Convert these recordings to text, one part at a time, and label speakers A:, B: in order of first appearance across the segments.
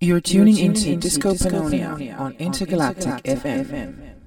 A: You're tuning,
B: You're tuning into, into Disco, Disco Panonia, Panonia on Intergalactic, Intergalactic FM. FM.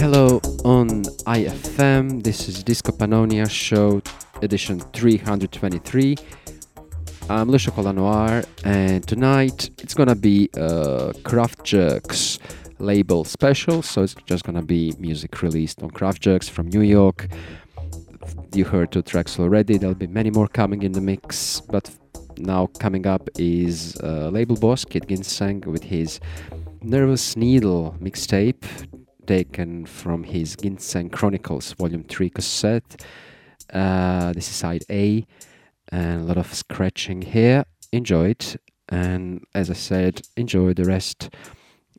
C: Hello on IFM. This is Disco Panonia show edition 323. I'm Le Chocolat Noir, and tonight it's gonna be a Kraftjerkz label special. So it's just gonna be music released on Kraftjerkz from New York. You heard two tracks already. There'll be many more coming in the mix, but now coming up is uh, label boss Kid Ginseng with his Nervous Needle mixtape taken from his Ginseng Chronicles Volume 3 cassette. Uh, this is side A, and a lot of scratching here. Enjoy it, and as I said, enjoy the rest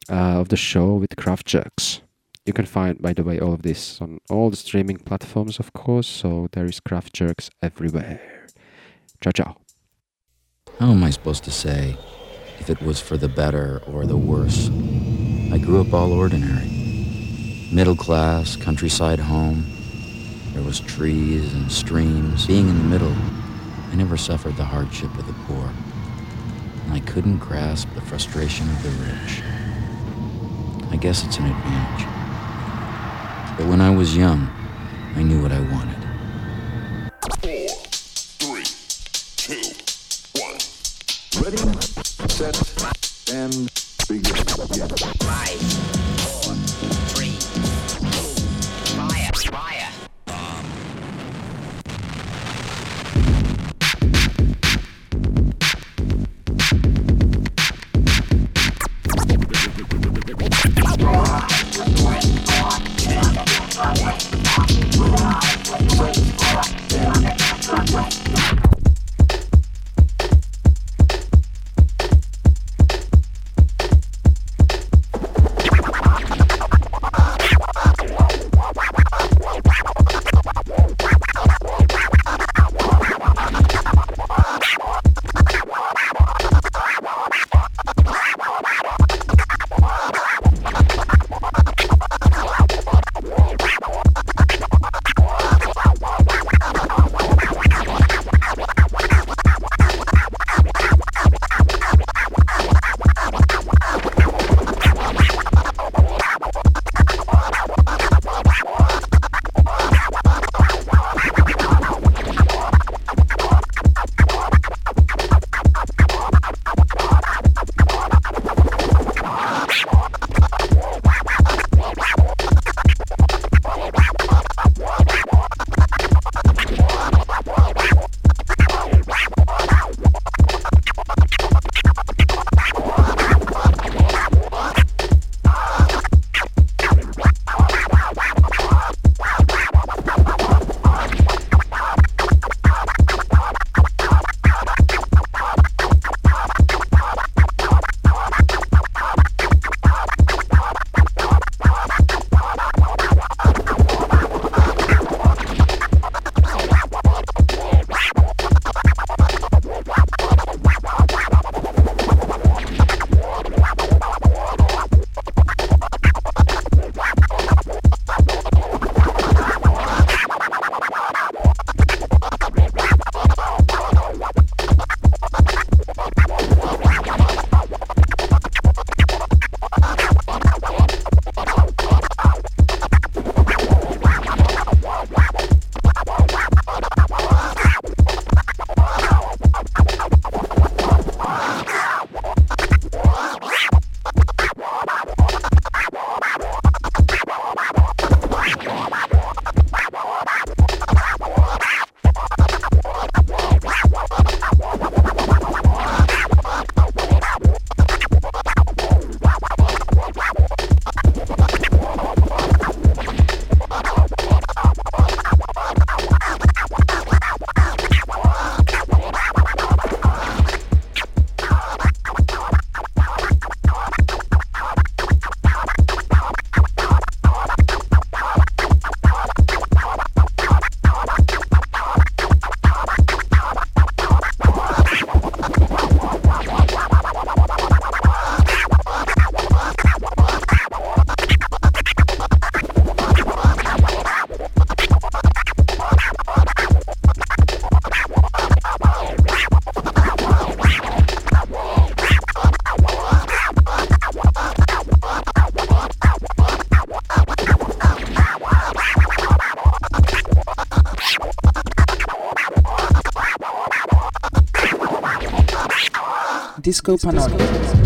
C: uh, of the show with Kraftjerkz. You can find, by the way, all of this on all the streaming platforms, of course, so there is Kraftjerkz everywhere. Ciao, ciao.
D: How am I supposed to say if it was for the better or the worse? I grew up all ordinary. Middle class, countryside home. There was trees and streams. Being in the middle, I never suffered the hardship of the poor. And I couldn't grasp the frustration of the rich. I guess it's an advantage. But when I was young, I knew what I wanted.
E: Four, three, two, one. Ready, set, and begin.
F: Five,
A: Disco Panonia.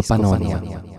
C: Disco Panonia.